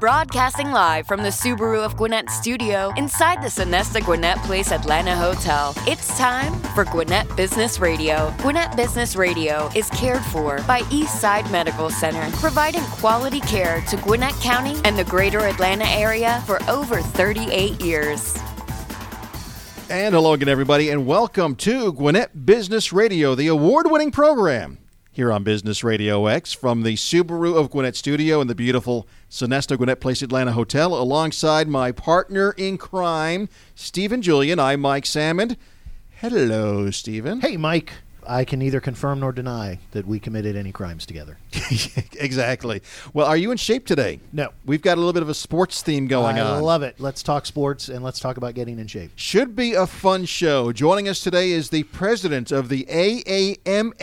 Broadcasting live from the Subaru of Gwinnett studio inside the Sonesta Gwinnett Place Atlanta Hotel. It's time for Gwinnett Business Radio. Gwinnett Business Radio is cared for by Eastside Medical Center, providing quality care to Gwinnett County and the greater Atlanta area for over 38 years. And hello again, everybody, and welcome to Gwinnett Business Radio, the award winning program here on Business Radio X from the Subaru of Gwinnett studio in the beautiful Sonesta Gwinnett Place Atlanta Hotel, alongside my partner in crime, Stephen Julian. I'm Mike Salmond. Hello, Stephen. Hey, Mike. I can neither confirm nor deny that we committed any crimes together. exactly. Well, are you in shape today? No. We've got a little bit of a sports theme going I on. I love it. Let's talk sports and let's talk about getting in shape. Should be a fun show. Joining us today is the president of the AAMSBL.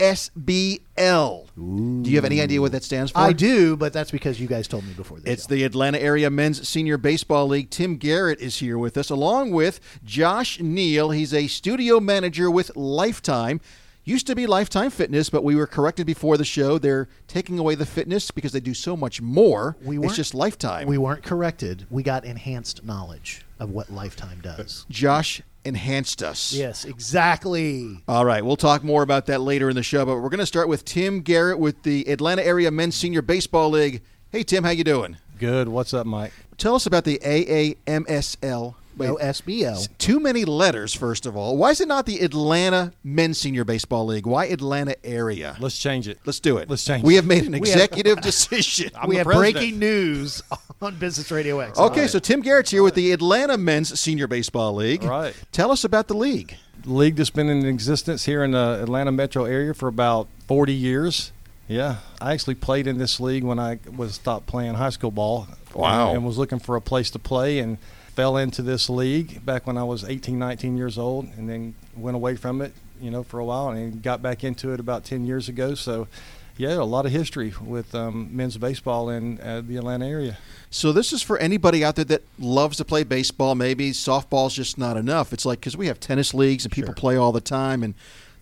Ooh. Do you have any idea what that stands for? I do, but that's because you guys told me before. It's the Atlanta Area Men's Senior Baseball League. Tim Garrett is here with us, along with Josh Neal. He's a studio manager with Lifetime. Used to be Lifetime Fitness, but we were corrected before the show. They're taking away the fitness because they do so much more. We it's just Lifetime. We weren't corrected. We got enhanced knowledge of what Lifetime does. Josh enhanced us. Yes, exactly. All right, we'll talk more about that later in the show, but we're going to start with Tim Garrett with the Atlanta Area Men's Senior Baseball League. Hey Tim, how you doing? Good. What's up, Mike? Tell us about the AAMSL Wait, no SBL. Too many letters, first of all. Why is it not the Atlanta Men's Senior Baseball League? Why Atlanta area? Let's change it. Let's do it. Let's change we it. have made an executive decision. I'm we have president. breaking news on Business Radio X. Okay, right. so Tim Garrett's here with the Atlanta Men's Senior Baseball League. All right. Tell us about the league. League that's been in existence here in the Atlanta metro area for about 40 years. Yeah, I actually played in this league when I was stopped playing high school ball. Wow. And, and was looking for a place to play and – fell into this league back when I was 18, 19 years old, and then went away from it, you know, for a while, and got back into it about 10 years ago. So, yeah, a lot of history with um, men's baseball in uh, the Atlanta area. So this is for anybody out there that loves to play baseball. Maybe softball's just not enough. It's like because we have tennis leagues and people sure. play all the time, and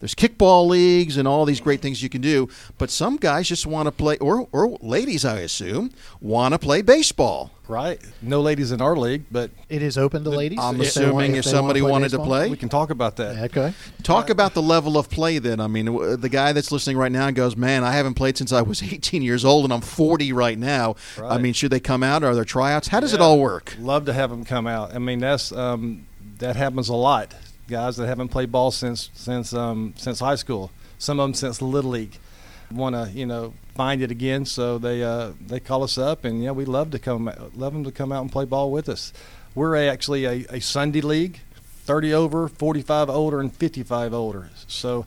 there's kickball leagues and all these great things you can do. But some guys just want to play, or or ladies, I assume, want to play baseball. Right. No ladies in our league, but it is open to ladies. I'm if assuming want, if, if somebody wanted baseball? to play, we can talk about that. Okay. Talk about the level of play. Then I mean, the guy that's listening right now goes, "Man, I haven't played since I was 18 years old, and I'm 40 right now. Right. I mean, should they come out? Are there tryouts? How does yeah. it all work? Love to have them come out. I mean, that's um, that happens a lot guys that haven't played ball since since um, since high school. Some of them since little league. Want to you know find it again, so they uh, they call us up, and yeah, we love to come love them to come out and play ball with us. We're actually a, a Sunday league, 30 over, 45 older, and 55 older. So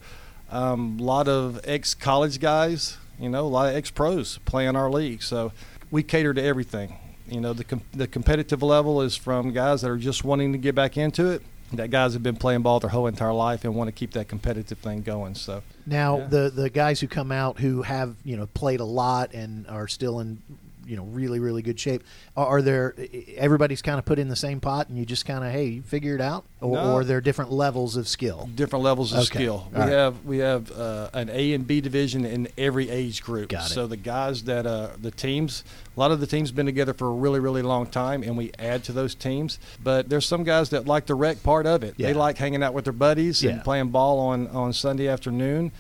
a um, lot of ex college guys, you know, a lot of ex pros play in our league. So we cater to everything. You know, the com- the competitive level is from guys that are just wanting to get back into it that guys have been playing ball their whole entire life and want to keep that competitive thing going. So now yeah. the the guys who come out who have you know played a lot and are still in you know really really good shape. Are, are there everybody's kind of put in the same pot and you just kind of hey figure it out, or, no. or are there different levels of skill? Different levels of okay. skill. we right. have we have uh, an A and B division in every age group. Got it. So the guys that uh, the teams, a lot of the teams been together for a really really long time, and we add to those teams. But there's some guys that like the rec part of it. Yeah. They like hanging out with their buddies yeah. and playing ball on on Sunday afternoon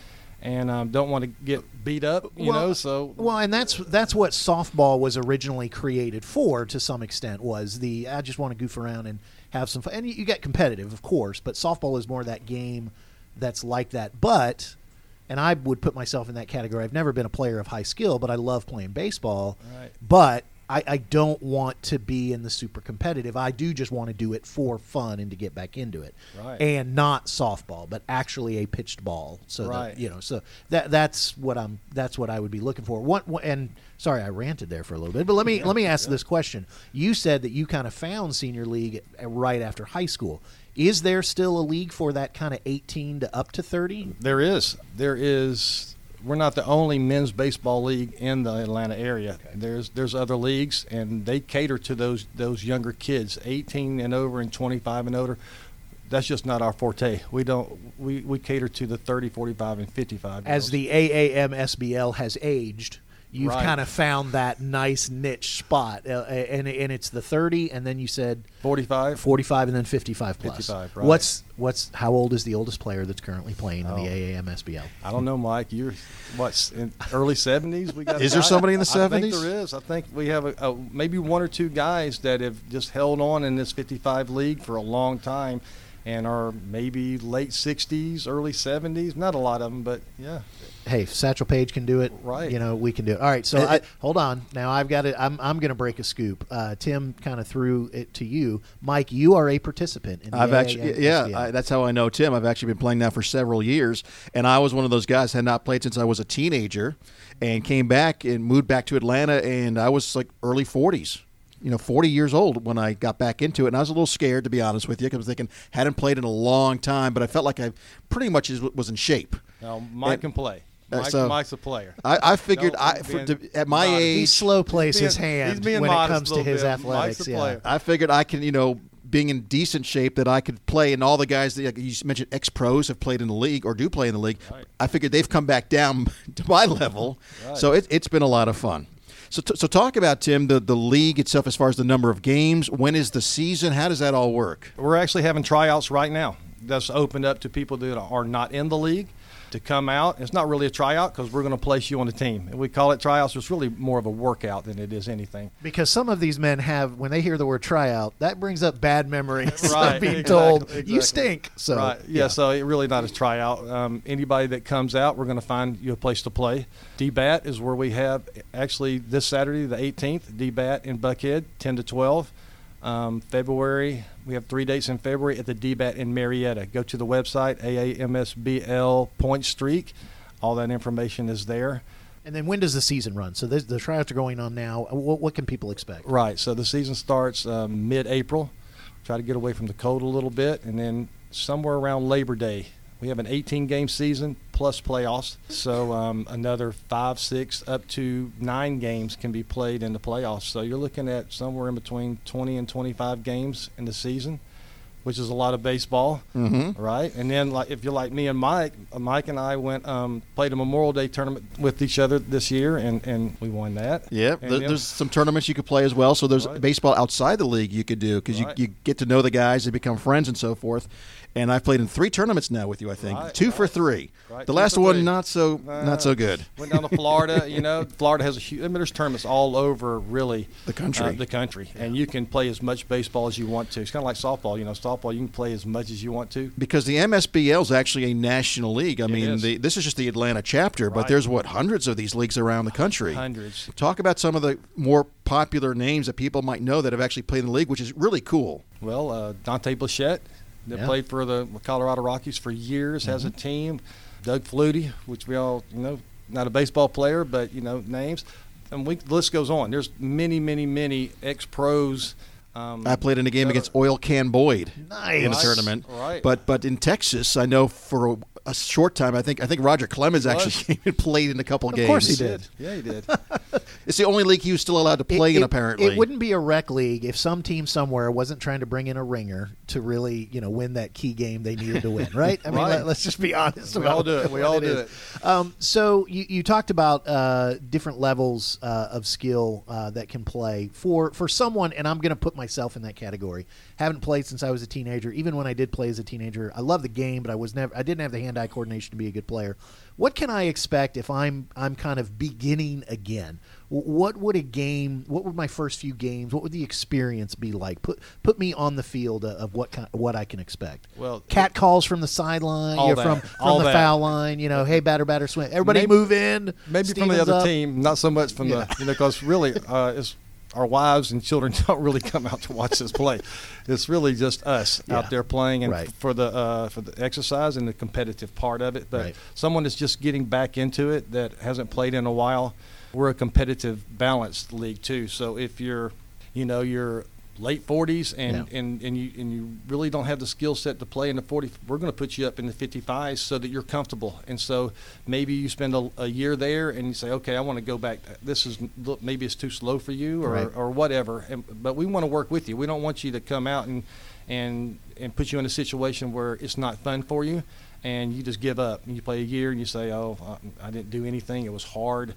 and um, don't want to get beat up, you well, know. So well, and that's that's what softball was originally created for, to some extent. Was the I just want to goof around and have some fun, and you, you get competitive, of course, but softball is more that game that's like that. But and I would put myself in that category. I've never been a player of high skill, but I love playing baseball. Right. But I, I don't want to be in the super competitive. I do just want to do it for fun and to get back into it, right. and not softball, but actually a pitched ball. So right. that, you know, so that that's what I'm. That's what I would be looking for. One and sorry, I ranted there for a little bit, but let me yeah, let me ask yeah. this question. You said that you kind of found senior league uh, right after high school. Is there still a league for that kind of 18 to up to 30? There is. There is we're not the only men's baseball league in the Atlanta area. Okay. There's there's other leagues, and they cater to those those younger kids, 18 and over and 25 and older. That's just not our forte. We don't we, we cater to the 30, 45, and 55. As the AAMSBL has aged, you've Right. kind of found that nice niche spot, uh, and and it's the 30, and then you said 45. 45, and then 55 plus. 55, right. What's what's how old is the oldest player that's currently playing in Oh. the AAMSBL? I don't know, Mike. You're what's in early seventies? We got. Is there guy? somebody in the I think 70s? there is. I think we have a, a, maybe one or two guys that have just held on in this 55 league for a long time, and are maybe late 60s, early 70s. Not a lot of them, but yeah. Hey, if Satchel Paige can do it. Right. You know, we can do it. All right. So It- I, hold on. Now I've got it. I'm I'm going to break a scoop. Uh, Tim kind of threw it to you, Mike. You are a participant in the I've actually, AAMSBL. yeah, I, that's how I know Tim. I've actually been playing now for several years, and I was one of those guys had not played since I was a teenager, and came back and moved back to Atlanta, and I was like early forties, you know, forty years old when I got back into it, and I was a little scared to be honest with you, because I was thinking hadn't played in a long time, but I felt like I pretty much is- was in shape. Now Mike And- can play. Uh, Mike, so- Mike's a player. I, I figured Don't I for, to, at my modest. age he slow plays He's his being- hand when it comes to his bit. athletics. Mike's a yeah. I figured I could, you know, being in decent shape that I could play, and all the guys that like you mentioned, ex pros have played in the league or do play in the league. Right. I figured they've come back down to my level, Right. so it, it's been a lot of fun. So, t- so talk about Tim the the league itself as far as the number of games. When is the season? How does that all work? We're actually having tryouts right now. That's opened up to people that are not in the league to come out. It's not really a tryout because we're going to place you on the team. And we call it tryouts. It's really more of a workout than it is anything. Because some of these men have, when they hear the word tryout, that brings up bad memories Right, of being exactly, told exactly. you stink. So right. Yeah, So it really not a tryout. Um, anybody that comes out, we're going to find you a place to play. DBAT is where we have actually this Saturday, the 18th, DBAT in Buckhead, 10 to 12. Um, February, we have three dates in February at the DBAT in Marietta. Go to the website, AAMSBL Point Streak. All that information is there. And then when does the season run? So this, the tryouts are going on now. What, what can people expect? Right. So the season starts um, mid-April. Try to get away from the cold a little bit, and then somewhere around Labor Day, we have an 18-game season plus playoffs. So um, another five, six, up to nine games can be played in the playoffs. So you're looking at somewhere in between 20 and 25 games in the season, which is a lot of baseball, Mm-hmm. right? And then, like if you're like me and Mike, Mike and I went um, played a Memorial Day tournament with each other this year, and, and we won that. Yeah, then- there's some tournaments you could play as well. So there's Right. baseball outside the league you could do because Right. you, you get to know the guys, they become friends and so forth. And I've played in three tournaments now with you. I think Right, two for three. Right, The two last one three. not so Uh, not so good. Went down to Florida. You know, Florida has a huge. I mean, there's tournaments all over, really. The country. Uh, the country, and you can play as much baseball as you want to. It's kind of like softball. You know, softball you can play as much as you want to. Because the MSBL is actually a national league. I It mean, the, this is just the Atlanta chapter, but there's what hundreds of these leagues around the country. Hundreds. Talk about some of the more popular names that people might know that have actually played in the league, which is really cool. Well, uh, Dante Bichette, that Yeah. played for the Colorado Rockies for years, has Mm-hmm. a team. Doug Flutie, which we all you know, not a baseball player, but you know names. And we, the list goes on. There's many, many, many ex pros. Um, I played in a game against Oil Can Boyd Nice. in a tournament. Right. But but in Texas, I know for a, a short time, I think I think Roger Clemens actually came and played in a couple Of games. Of course he did. Yeah, he did. It's the only league he was still allowed to play it, in. it- Apparently, it wouldn't be a rec league if some team somewhere wasn't trying to bring in a ringer to really, you know, win that key game they needed to win, right? I mean, Right. let, us just be honest We about all do it. We what all do is. Um, so you, you talked about uh, different levels uh, of skill uh, that can play for for someone, and I'm going to put myself in that category. Haven't played since I was a teenager. Even when I did play as a teenager, I love the game, but I was never I didn't have the hand-eye coordination to be a good player. What can I expect if I'm I'm kind of beginning again? What would a game? What would my first few games? What would the experience be like? Put put me on the field of, of what kind, what I can expect. Well, cat calls from the sideline, All you know, from from the that. foul line. You know, hey batter batter swing. Everybody Maybe- move in. Maybe from the other up. team, not so much from the you know, because really, uh, it's our wives and children don't really come out to watch us play. It's really just us Yeah. out there playing, and Right. for the uh, for the exercise and the competitive part of it. But Right. someone that's just getting back into it that hasn't played in a while, we're a competitive, balanced league too. So if you're, you know, you're late 40s and, Yeah. and, and you and you really don't have the skill set to play in the 40 we're going to put you up in the 55s so that you're comfortable. And so maybe you spend a, a year there and you say okay i want to go back. This is look, maybe it's too slow for you or, Right. or whatever. And, but we want to work with you. We don't want you to come out and and and put you in a situation where it's not fun for you and you just give up. And you play a year and you say oh i, I didn't do anything. It was hard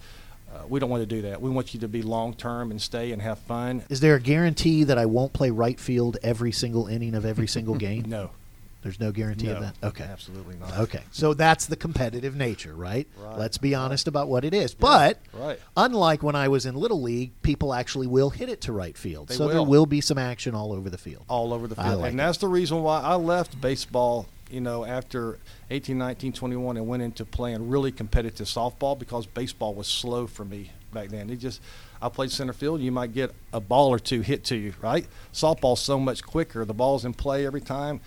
Uh, we don't want to do that. We want you to be long term and stay and have fun. Is there a guarantee that I won't play right field every single inning of every single game? No, There's no guarantee no, of that. Okay. absolutely not. Okay. So that's the competitive nature, right? Right. Let's be honest about what it is. But right. unlike when I was in Little League, people actually will hit it to right field. They so there will. will be some action all over the field. all over the I field. like and it. that's the reason why I left baseball, you know, after 18, 19, 21 and went into playing really competitive softball because baseball was slow for me back then. It just I played center field, you might get a ball or two hit to you, right? Softball's so much quicker. The ball's in play every time.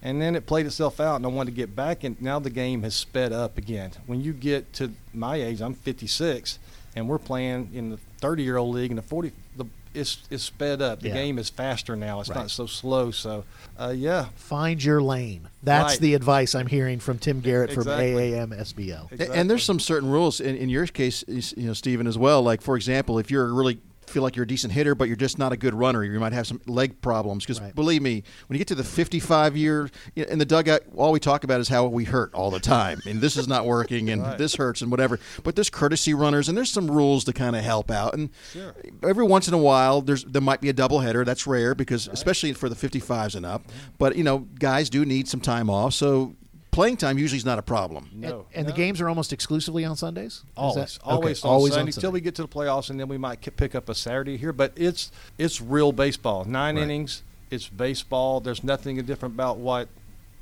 And then it played itself out, and I wanted to get back. And now the game has sped up again. When you get to my age, I'm 56, and we're playing in the 30-year-old league and the 40. The it's it's sped up. The Yeah. game is faster now. It's Right. not so slow. So, uh, yeah, Find your lane. That's Right. the advice I'm hearing from Tim Garrett from Exactly. AAM SBL. A- And there's some certain rules in, in your case, you know, Stephen, as well. Like, for example, if you're a really feel like you're a decent hitter, but you're just not a good runner, you might have some leg problems. Because Right. believe me, when you get to the 55 year in the dugout, all we talk about is how we hurt all the time, and this is not working, and Right. this hurts, and whatever. But there's courtesy runners, and there's some rules to kind of help out. And Sure. every once in a while, there's there might be a double header. That's rare because especially for the 55s and up. But you know, guys do need some time off, so. Playing time usually is not a problem. no. And the no. games are almost exclusively on Sundays? Always, that- always, okay, on always Sunday on until we get to the playoffs, and then we might k- pick up a Saturday here. But it's it's real baseball. Nine Right. innings. It's baseball. There's nothing different about what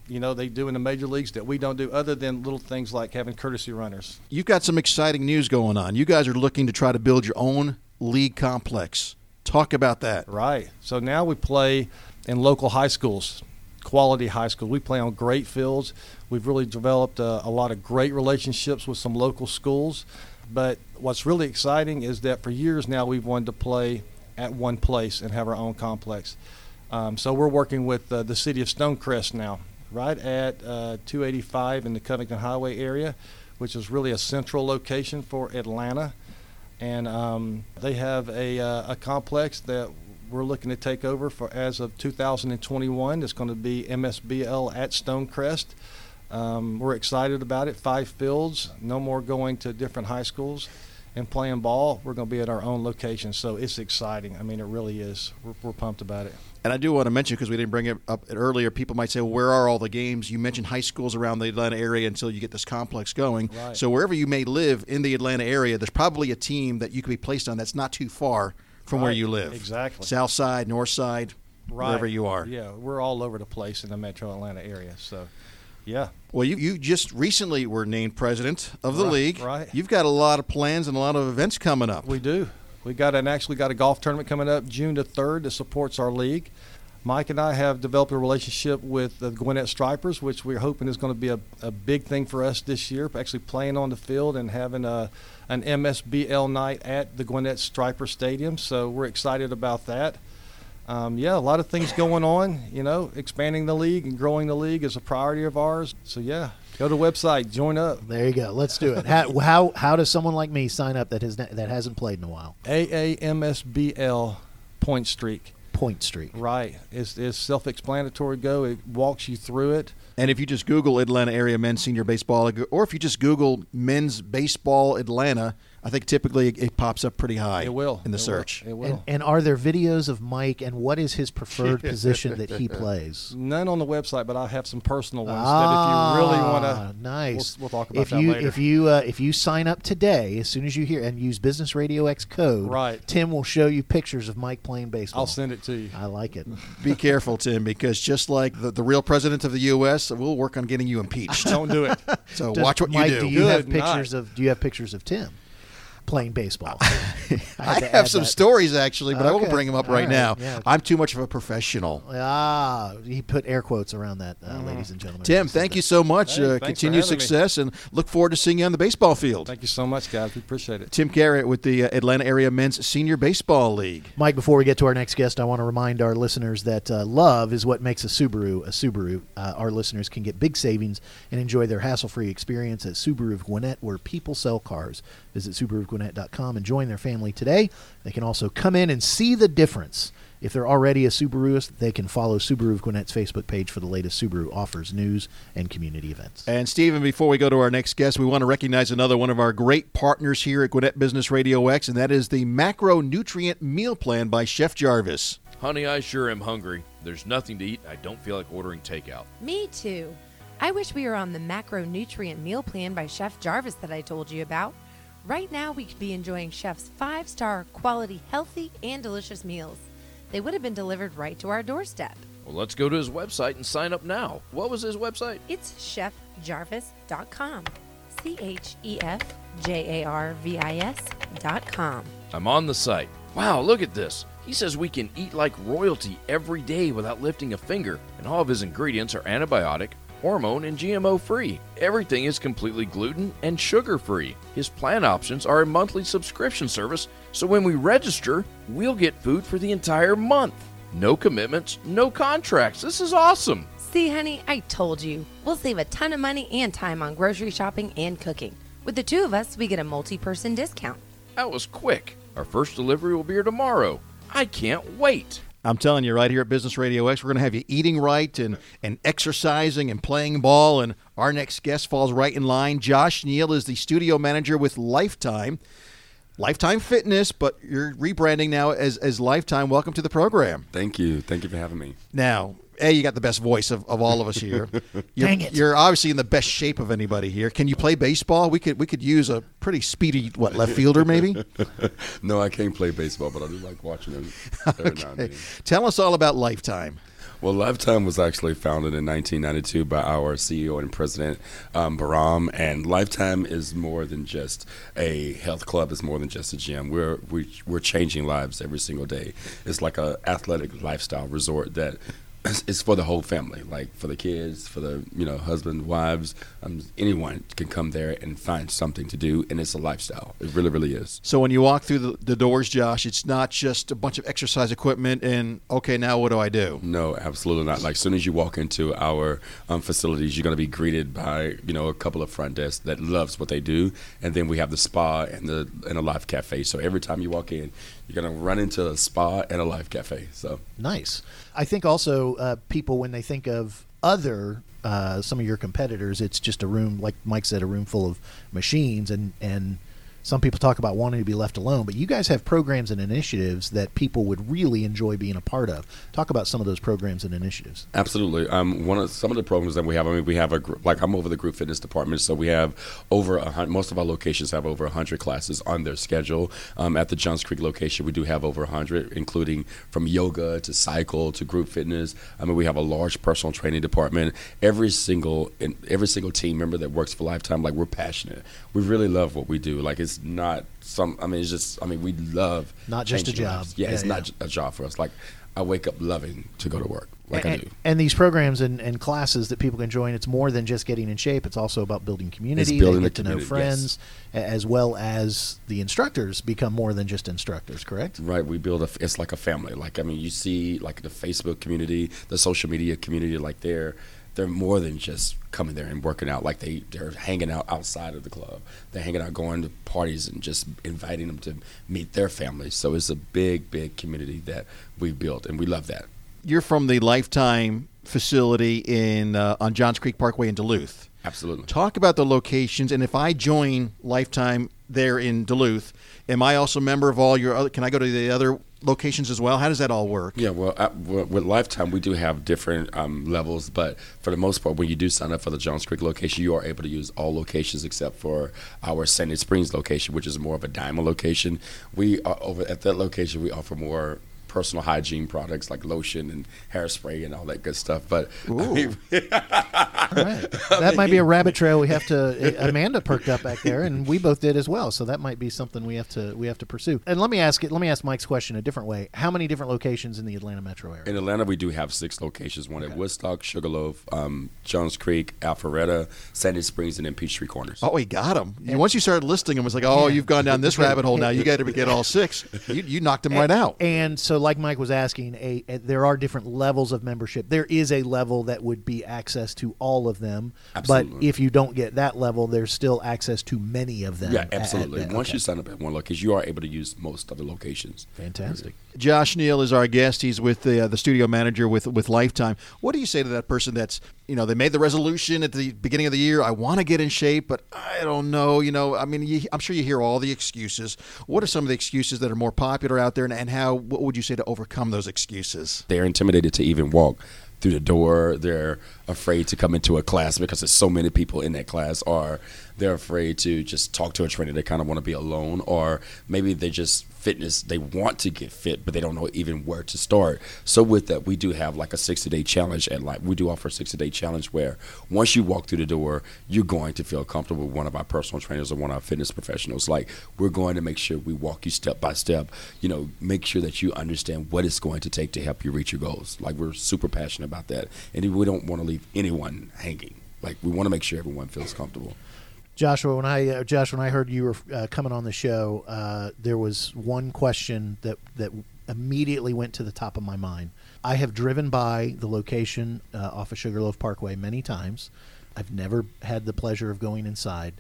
you know they do in the major leagues that we don't do, other than little things like having courtesy runners. You've got some exciting news going on. You guys are looking to try to build your own league complex. Talk about that. Right. So now we play in local high schools, quality high school. We play on great fields. We've really developed uh, a lot of great relationships with some local schools. But what's really exciting is that for years now we've wanted to play at one place and have our own complex. Um, so we're working with uh, the city of Stonecrest now, right at uh, 285 in the Covington Highway area, which is really a central location for Atlanta and um, they have a, uh, a complex that we're looking to take over for as of 2021. It's going to be MSBL at Stonecrest. Um, we're excited about it. Five fields, no more going to different high schools and playing ball. We're going to be at our own location, so it's exciting. I mean, it really is. We're, we're pumped about it. And I do want to mention because we didn't bring it up earlier. People might say, "Well, where are all the games?" You mentioned high schools around the Atlanta area until you get this complex going. Right. So wherever you may live in the Atlanta area, there's probably a team that you could be placed on that's not too far from where you live. Exactly. South side, north side, wherever you are. Yeah, we're all over the place in the metro Atlanta area. So, yeah. Well, you, you just recently were named president of the Right, league. right. You've got a lot of plans and a lot of events coming up. We do. We got an actually got a golf tournament coming up June the third that supports our league. Mike and I have developed a relationship with the Gwinnett Stripers, which we're hoping is going to be a, a big thing for us this year. Actually playing on the field and having a an MSBL night at the Gwinnett Striper Stadium. So we're excited about that. Um, yeah, a lot of things going on. You know, expanding the league and growing the league is a priority of ours. So yeah, go to the website, join up. There you go. Let's do it. How, how how does someone like me sign up that has that hasn't played in a while? AAMSBL point streak. Point Streak. Right. It's, it's self-explanatory. Go. It walks you through it. And if you just Google Atlanta area men's senior baseball, or if you just Google men's baseball Atlanta, I think typically it, it pops up pretty high It will in the It will. search. It will. And, and are there videos of Mike and what is his preferred position that he plays? None on the website, but I have some personal ones ah, that if you really want to, nice. we'll, we'll talk about if that you later. if you uh, if you sign up today, as soon as you hear and use Business Radio X code, Right. Tim will show you pictures of Mike playing baseball. I'll send it to you. I like it. Be careful, Tim, because just like the, the real president of the U.S., we'll work on getting you impeached. Don't do it. So Does- watch what Mike, you do. you have Good night. pictures of Do you have pictures of Tim playing baseball? had I have some that. stories actually, but I won't bring them up All right, right. now. Yeah. I'm too much of a professional. Ah, he put air quotes around that, uh, ladies and gentlemen. Tim, thank you so much. Hey, uh, thanks for continued having me. success, and look forward to seeing you on the baseball field. Thank you so much, guys. We appreciate it. Tim Garrett with the uh, Atlanta Area Men's Senior Baseball League. Mike, before we get to our next guest, I want to remind our listeners that uh, love is what makes a Subaru a Subaru. Uh, our listeners can get big savings and enjoy their hassle free experience at Subaru of Gwinnett, where people sell cars. Visit SubaruofGwinnett.com and join their family today. They can also come in and see the difference if they're already a Subaruist, they can follow Subaru of Gwinnett's Facebook page for the latest Subaru offers, news, and community events. And Stephen, before we go to our next guest, we want to recognize another one of our great partners here at Gwinnett Business Radio X, and that is the Macronutrient Meal Plan by Chef Jarvis. Honey, I sure am hungry. There's nothing to eat. I don't feel like ordering takeout. Me too. I wish we were on the macronutrient meal plan by Chef Jarvis that I told you about. Right now, we could be enjoying Chef's five star quality, healthy, and delicious meals. They would have been delivered right to our doorstep. Well, let's go to his website and sign up now. What was his website? It's chefjarvis.com. C H E F J A R V I S.com. I'm on the site. Wow, look at this. He says we can eat like royalty every day without lifting a finger, and all of his ingredients are antibiotic, hormone, and GMO free. Everything is completely gluten and sugar free. His plan options are a monthly subscription service, so when we register, we'll get food for the entire month. No commitments, no contracts. This is awesome. See, honey, I told you. We'll save a ton of money and time on grocery shopping and cooking. With the two of us, we get a multi person discount. That was quick. Our first delivery will be here tomorrow. I can't wait. I'm telling you, right here at Business Radio X, we're going to have you eating right and, and exercising and playing ball. And our next guest falls right in line. Josh Neal is the studio manager with Lifetime. Lifetime Fitness, but you're rebranding now as, as Lifetime. Welcome to the program. Thank you. Thank you for having me. Now, A, you got the best voice of, of all of us here. You're, Dang it. You're obviously in the best shape of anybody here. Can you play baseball? We could we could use a pretty speedy what left fielder maybe. No, I can't play baseball, but I do like watching it every now and Okay. then. Tell us all about Lifetime. Well, Lifetime was actually founded in 1992 by our CEO and president, um, Bahram. And Lifetime is more than just a health club. It's more than just a gym. We're we, we're changing lives every single day. It's like a athletic lifestyle resort that is for the whole family, like for the kids, for the you know husband, wives, um, anyone can come there and find something to do, and it's a lifestyle. It really, really is. So when you walk through the, the doors, Josh, it's not just a bunch of exercise equipment and okay, now what do I do? No, absolutely not. Like, as soon as you walk into our um, facilities, you're going to be greeted by you know a couple of front desks that loves what they do, and then we have the spa and the and a live cafe. So every time you walk in, you're going to run into a spa and a live cafe. So Nice. I think also uh, people when they think of other uh, some of your competitors, it's just a room like Mike said, a room full of machines, and and some people talk about wanting to be left alone, but you guys have programs and initiatives that people would really enjoy being a part of. Talk about some of those programs and initiatives. Absolutely. Um, one of some of the programs that we have. I mean, we have a like I'm over the group fitness department, so we have over a. Most of our locations have over hundred classes on their schedule. Um, at the Johns Creek location, we do have over hundred, including from yoga to cycle to group fitness. I mean, we have a large personal training department. Every single in, every single team member that works for Lifetime, like we're passionate. We really love what we do. Like it's not some. I mean, it's just. I mean, we love Not just a job. lives. Yeah, Yeah, it's yeah. not a job for us. Like I wake up loving to go to work. Like I do. and these programs and, and classes that people can join, it's more than just getting in shape. It's also about building community. building they the to know friends, a- as well as the instructors become more than just instructors. Correct? Right, we build a. It's like a family. Like I mean, you see, like the Facebook community, the social media community. Like they're they're more than just coming there and working out. Like they they're hanging out outside of the club. They're hanging out, going to parties, and just inviting them to meet their families. So it's a big, big community that we've built, and we love that. You're from the Lifetime facility in uh, on Johns Creek Parkway in Duluth. Absolutely. Talk about the locations, and if I join Lifetime there in Duluth, am I also a member of all your other? Can I go to the other locations as well? How does that all work? Yeah, well, with Lifetime, we do have different um, levels, but for the most part, when you do sign up for the Johns Creek location, you are able to use all locations except for our Sandy Springs location, which is more of a diamond location. We are over at that location. We offer more personal hygiene products like lotion and hairspray and all that good stuff. But I mean, All right. That might be a rabbit trail we have to. Amanda perked up back there, and we both did as well. So that might be something we have to we have to pursue. And let me ask it. Let me ask Mike's question a different way. How many different locations in the Atlanta metro area? in Atlanta, we do have six locations: one at Woodstock, Sugarloaf, um, Johns Creek, Alpharetta, Sandy Springs, and then Peachtree Corners. Oh, we got them. And Once you started listing them, it's like, oh, you've gone down this rabbit hole now. You got to get all six. You, you knocked them right out. And so like Mike was asking, a, a there are different levels of membership. There is a level that would be access to all of them, but if you don't get that level, there's still access to many of them. Yeah, at- at absolutely. Once okay. you sign up at one location, you are able to use most of the locations. fantastic. Josh Neal is our guest. He's with the uh, the studio manager with with Lifetime. What do you say to that person that's you know they made the resolution at the beginning of the year? I want to get in shape, but I don't know. You know, I mean, you, I'm sure you hear all the excuses. What are some of the excuses that are more popular out there, and, and how? What would you say to overcome those excuses? They're intimidated to even walk through the door. They're afraid to come into a class because there's so many people in that class, or they're afraid to just talk to a trainer. They kind of want to be alone, or maybe they just fitness. They want to get fit, but they don't know even where to start. So with that, we do have like a 60 day challenge at like we do offer a 60 day challenge where once you walk through the door, you're going to feel comfortable with one of our personal trainers or one of our fitness professionals. Like we're going to make sure we walk you step by step. You know, make sure that you understand what it's going to take to help you reach your goals. Like we're super passionate about that, and we don't want to leave anyone hanging. Like we want to make sure everyone feels comfortable. Joshua, when I uh, Josh, when I heard you were uh, coming on the show, uh, there was one question that that immediately went to the top of my mind. I have driven by the location uh, off of Sugarloaf Parkway many times. I've never had the pleasure of going inside.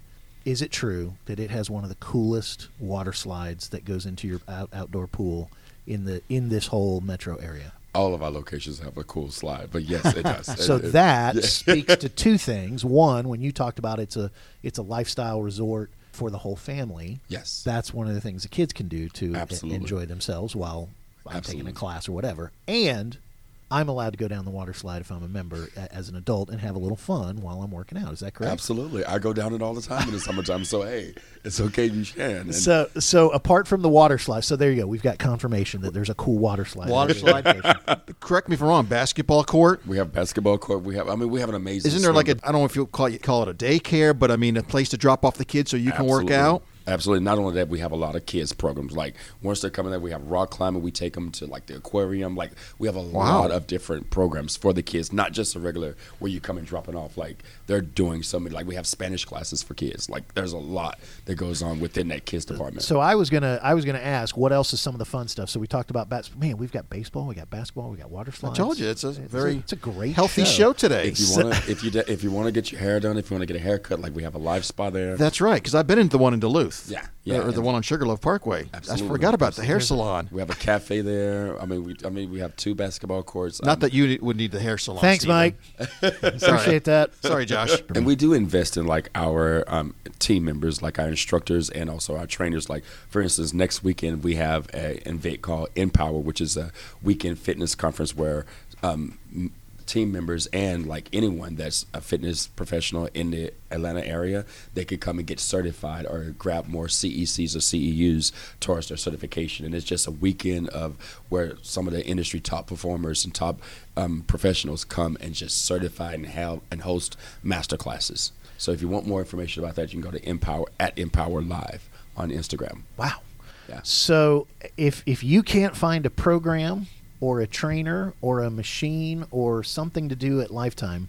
Is it true that it has one of the coolest water slides that goes into your out- outdoor pool in the in this whole metro area? All of our locations have a cool slide, but yes, it does. So It- it- that yeah. speaks to two things. One, when you talked about it's a it's a lifestyle resort for the whole family. Yes. That's one of the things the kids can do to Absolutely. enjoy themselves while I'm taking a class or whatever. And I'm allowed to go down the water slide if I'm a member a- as an adult and have a little fun while I'm working out. Is that correct? Absolutely, I go down it all the time in the summertime. So hey, it's okay, you can. And So, so apart from the water slide, so there you go. We've got confirmation that there's a cool water slide. Water slide. Correct me if I'm wrong. Basketball court. we have basketball court. We have. I mean, we have an amazing. Isn't there like a? I don't know if you call it call it a daycare, but I mean a place to drop off the kids so you can work out. Absolutely. Not only that, we have a lot of kids programs. Like once they're coming there, we have rock climbing. We take them to like the aquarium. Like we have a Wow. lot of different programs for the kids, not just a regular where you come and dropping off. Like they're doing so many. Like we have Spanish classes for kids. Like there's a lot that goes on within that kids department. So I was gonna I was gonna ask what else is some of the fun stuff. So we talked about bats. Man, we've got baseball, we got basketball, we got water slides. I told you it's a very it's a great healthy show. show, today. if you want to, if you de- if you want to get your hair done, if you want to get a haircut, like we have a live spa there. That's right, because I've been into the one in Duluth. Yeah, yeah, or the one on Sugarloaf Parkway. I forgot about the hair salon. we have a cafe there. I mean, we I mean we have two basketball courts. Not Um, that you would need the hair salon. Thanks, Stephen. Mike. Appreciate that. Sorry, Josh. and we do invest in like our um, team members, like our instructors and also our trainers. Like for instance, next weekend we have a an event called Empower, which is a weekend fitness conference where um, m- team members and like anyone that's a fitness professional in the Atlanta area, they could come and get certified or grab more CECs or CEUs towards their certification. And it's just a weekend of where some of the industry top performers and top um, professionals come and just certify and have and host master classes. So if you want more information about that, you can go to Empower at Empower Live on Instagram. Wow. Yeah. So if if you can't find a program or a trainer or a machine or something to do at Lifetime,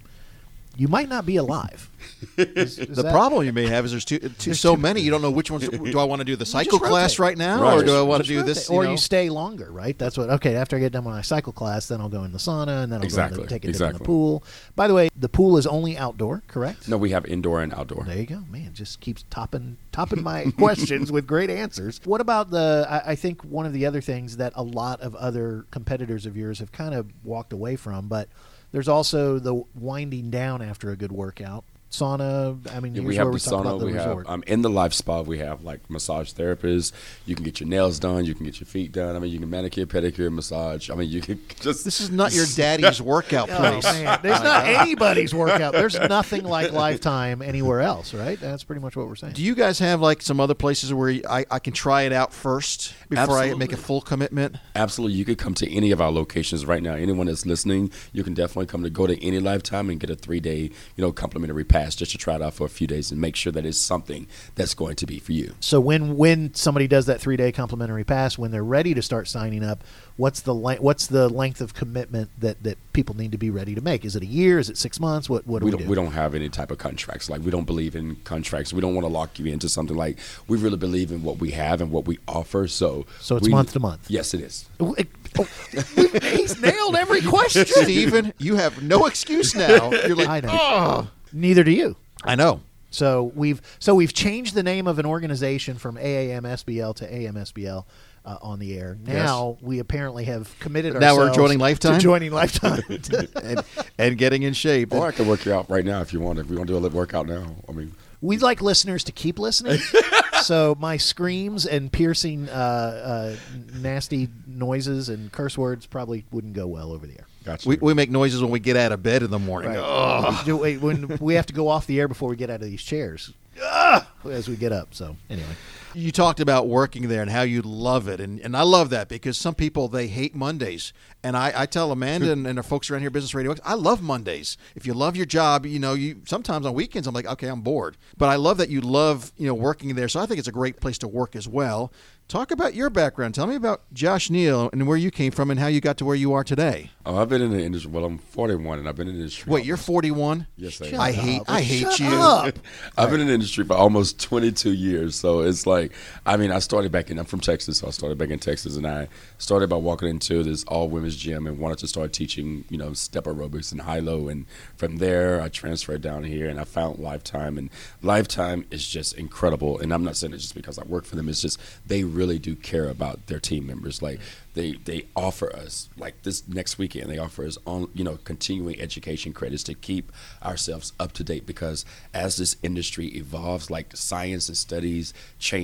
you might not be alive. Is- is The that- problem you may have is there's too, too so many. You don't know which ones. Do I want to do the cycle class right now, Right. or do I want to do rotate. this? or know? you stay longer, right? That's what. Okay, after I get done with my cycle class, then I'll go in the sauna, and then I'll go Exactly, in the, take a dip in the pool. By the way, the pool is only outdoor, correct? No, we have indoor and outdoor. There you go, man. Just keeps topping topping my questions with great answers. What about the? I, I think one of the other things that a lot of other competitors of yours have kind of walked away from, but there's also the winding down after a good workout. Sauna. I mean, Yeah, we have where the we talk about sauna. the We have resort. um, in the live spa. We have like massage therapists. You can get your nails done. You can get your feet done. I mean, you can manicure, pedicure, massage. I mean, you can just. This is not your daddy's workout Oh place. man, there's not anybody's workout. There's nothing like Lifetime anywhere else, right? That's pretty much what we're saying. Do you guys have like some other places where I, I can try it out first before I make a full commitment? Absolutely, you could come to any of our locations right now. Anyone that's listening, you can definitely come to go to any Lifetime and get a three day, you know, complimentary package. Pass just to try it out for a few days and make sure that it's something that's going to be for you. So when when somebody does that three day complimentary pass, when they're ready to start signing up, what's the le- what's the length of commitment that, that people need to be ready to make? Is it a year? Is it six months? What what do we we, don't do? we don't have any type of contracts. Like we don't believe in contracts. We don't want to lock you into something. Like we really believe in what we have and what we offer. So So it's we- month to month. Yes, it is. Oh, He's nailed every question. Stephen, you have no excuse now. You're like, I know. "Ugh." Neither do you. I know. So we've so we've changed the name of an organization from AAMSBL to AMSBL uh, on the air. Now we apparently have committed Now we're joining Lifetime? To joining Lifetime. and, and getting in shape. Or I can work you out right now if you want. If we want to do a little workout now, I mean, We'd like listeners to keep listening. so my screams and piercing, uh, uh, nasty noises and curse words probably wouldn't go well over the air. Gotcha. We, we make noises when we get out of bed in the morning. Right. Do- wait, when we have to go off the air before we get out of these chairs Ah! as we get up. So anyway, You talked about working there and how you love it, and, and I love that because some people they hate Mondays, and I, I tell Amanda and, and the folks around here, Business Radio, I love Mondays. If you love your job, you know, you sometimes on weekends I'm like, okay, I'm bored, but I love that you love you know working there. So I think it's a great place to work as well. Talk about your background. Tell me about Josh Neal and where you came from and how you got to where you are today. oh, I've been in the industry. Well, I'm 41 and I've been in the industry. Wait, you're 41. Yes, I am. I hate up. I hate Shut you. up. I've been in the industry for almost 22 years, so it's like, I mean, I started back in. I'm from Texas, so I started back in Texas, and I started by walking into this all women's gym and wanted to start teaching, you know, step aerobics and high low, and from there I transferred down here and I found Lifetime, and Lifetime is just incredible. And I'm not saying it just because I work for them; it's just they really do care about their team members. Like they they offer us like this next weekend they offer us on you know continuing education credits to keep ourselves up to date because as this industry evolves like science and studies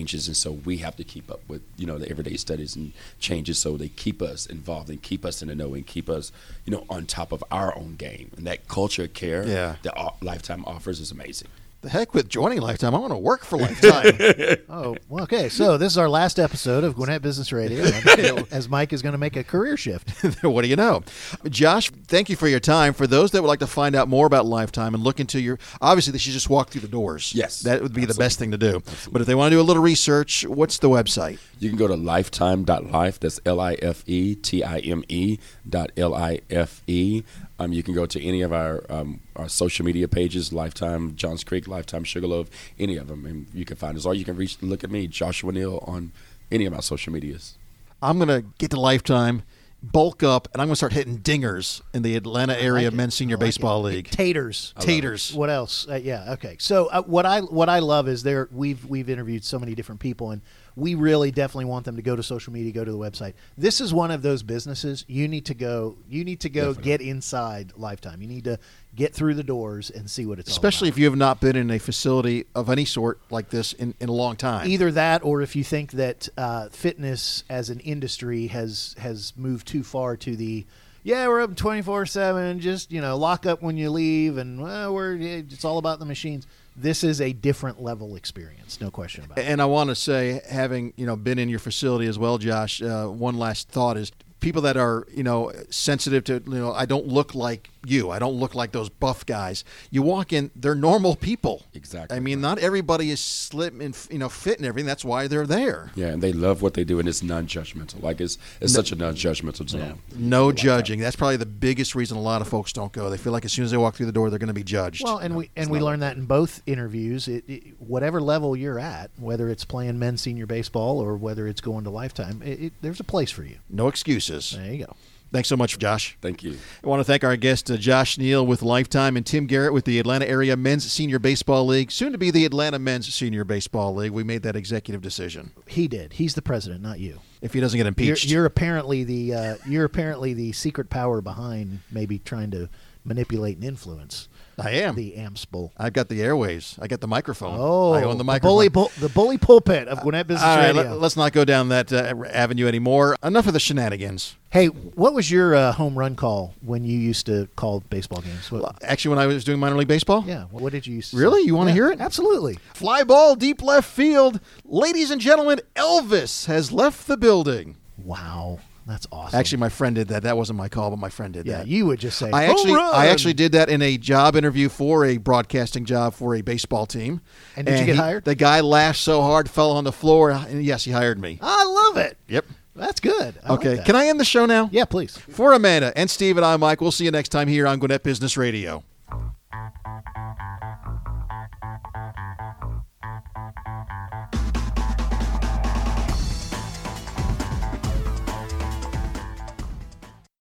changes and so we have to keep up with you know the everyday studies and changes so they keep us involved and keep us in the know and keep us you know on top of our own game and that culture of care Yeah. that lifetime offers is amazing The heck with joining Lifetime. I want to work for Lifetime. Oh, well, okay. So this is our last episode of Gwinnett Business Radio, as Mike is going to make a career shift. what do you know? Josh, thank you for your time. For those that would like to find out more about Lifetime and look into your, obviously they should just walk through the doors. Yes, that would be the best thing to do. But if they want to do a little research, what's the website? You can go to lifetime.life. That's L I F E T I M E dot L I F E. Um, you can go to any of our, um, our social media pages, Lifetime Johns Creek, Lifetime Sugarloaf, any of them, and you can find us. Or you can reach look at me, Joshua Neal, on any of our social medias. I'm going to get to Lifetime, bulk up, and I'm going to start hitting dingers in the Atlanta area like men's senior like baseball it. league. Taters. Taters. What else? Uh, yeah. Okay. So uh, what I what I love is there we've we've interviewed so many different people and we really definitely want them to go to social media, go to the website. This is one of those businesses you need to go. You need to go get inside Lifetime. You need to get through the doors and see what it's Especially all if you have not been in a facility of any sort like this in, in a long time. Either that, or if you think that uh, fitness as an industry has has moved too far to the yeah we're up twenty four seven just you know lock up when you leave and well, we're it's all about the machines. This is a different level experience, no question about it. And I want to say, having you know been in your facility as well, Josh. Uh, one last thought is people that are you know sensitive to you know I don't look like you. I don't look like those buff guys. You walk in, they're normal people. Exactly I mean, not everybody is slim and you know fit and everything. That's why they're there. Yeah, and they love what they do, and it's non-judgmental. Like it's it's such a non-judgmental zone. No judging. That's probably the biggest reason a lot of folks don't go. They feel like as soon as they walk through the door, they're going to be judged. Well, and we and we learned that in both interviews. It, it, whatever level you're at, whether it's playing men's senior baseball or whether it's going to lifetime, it, it, there's a place for you. no excuses. There you go. Thanks so much, Josh. Thank you. I want to thank our guest, uh, Josh Neal with Lifetime and Tim Garrett with the Atlanta Area Men's Senior Baseball League, soon to be the Atlanta Men's Senior Baseball League. We made that executive decision. He did. He's the president, not you. If he doesn't get You're, impeached, you're apparently the uh, you're apparently the secret power behind maybe trying to manipulate and influence I am. the AMSBL. I've got the airways. I got the microphone. Oh, I own the microphone. bully, pul- the bully pulpit of Gwinnett Business All right, Radio. let, us not go down that uh, avenue anymore. Enough of the shenanigans. hey, what was your uh, home run call when you used to call baseball games? What, Actually, when I was doing minor league baseball, yeah, what did you used to Really? say? You wanna Yeah, hear it? Absolutely. fly ball deep left field. Ladies and gentlemen, Elvis has left the building. Wow. That's awesome. Actually, my friend did that. That wasn't my call, but my friend did that. yeah, that. you would just say, I "Home actually, run!" I actually did that in a job interview for a broadcasting job for a baseball team. And did you get he- hired? The guy laughed so hard, fell on the floor, and yes, he hired me. I love it. Yep. That's good. I like Okay. that. Can I end the show now? Yeah, please. For Amanda and Steve and I, Mike, we'll see you next time here on Gwinnett Business Radio.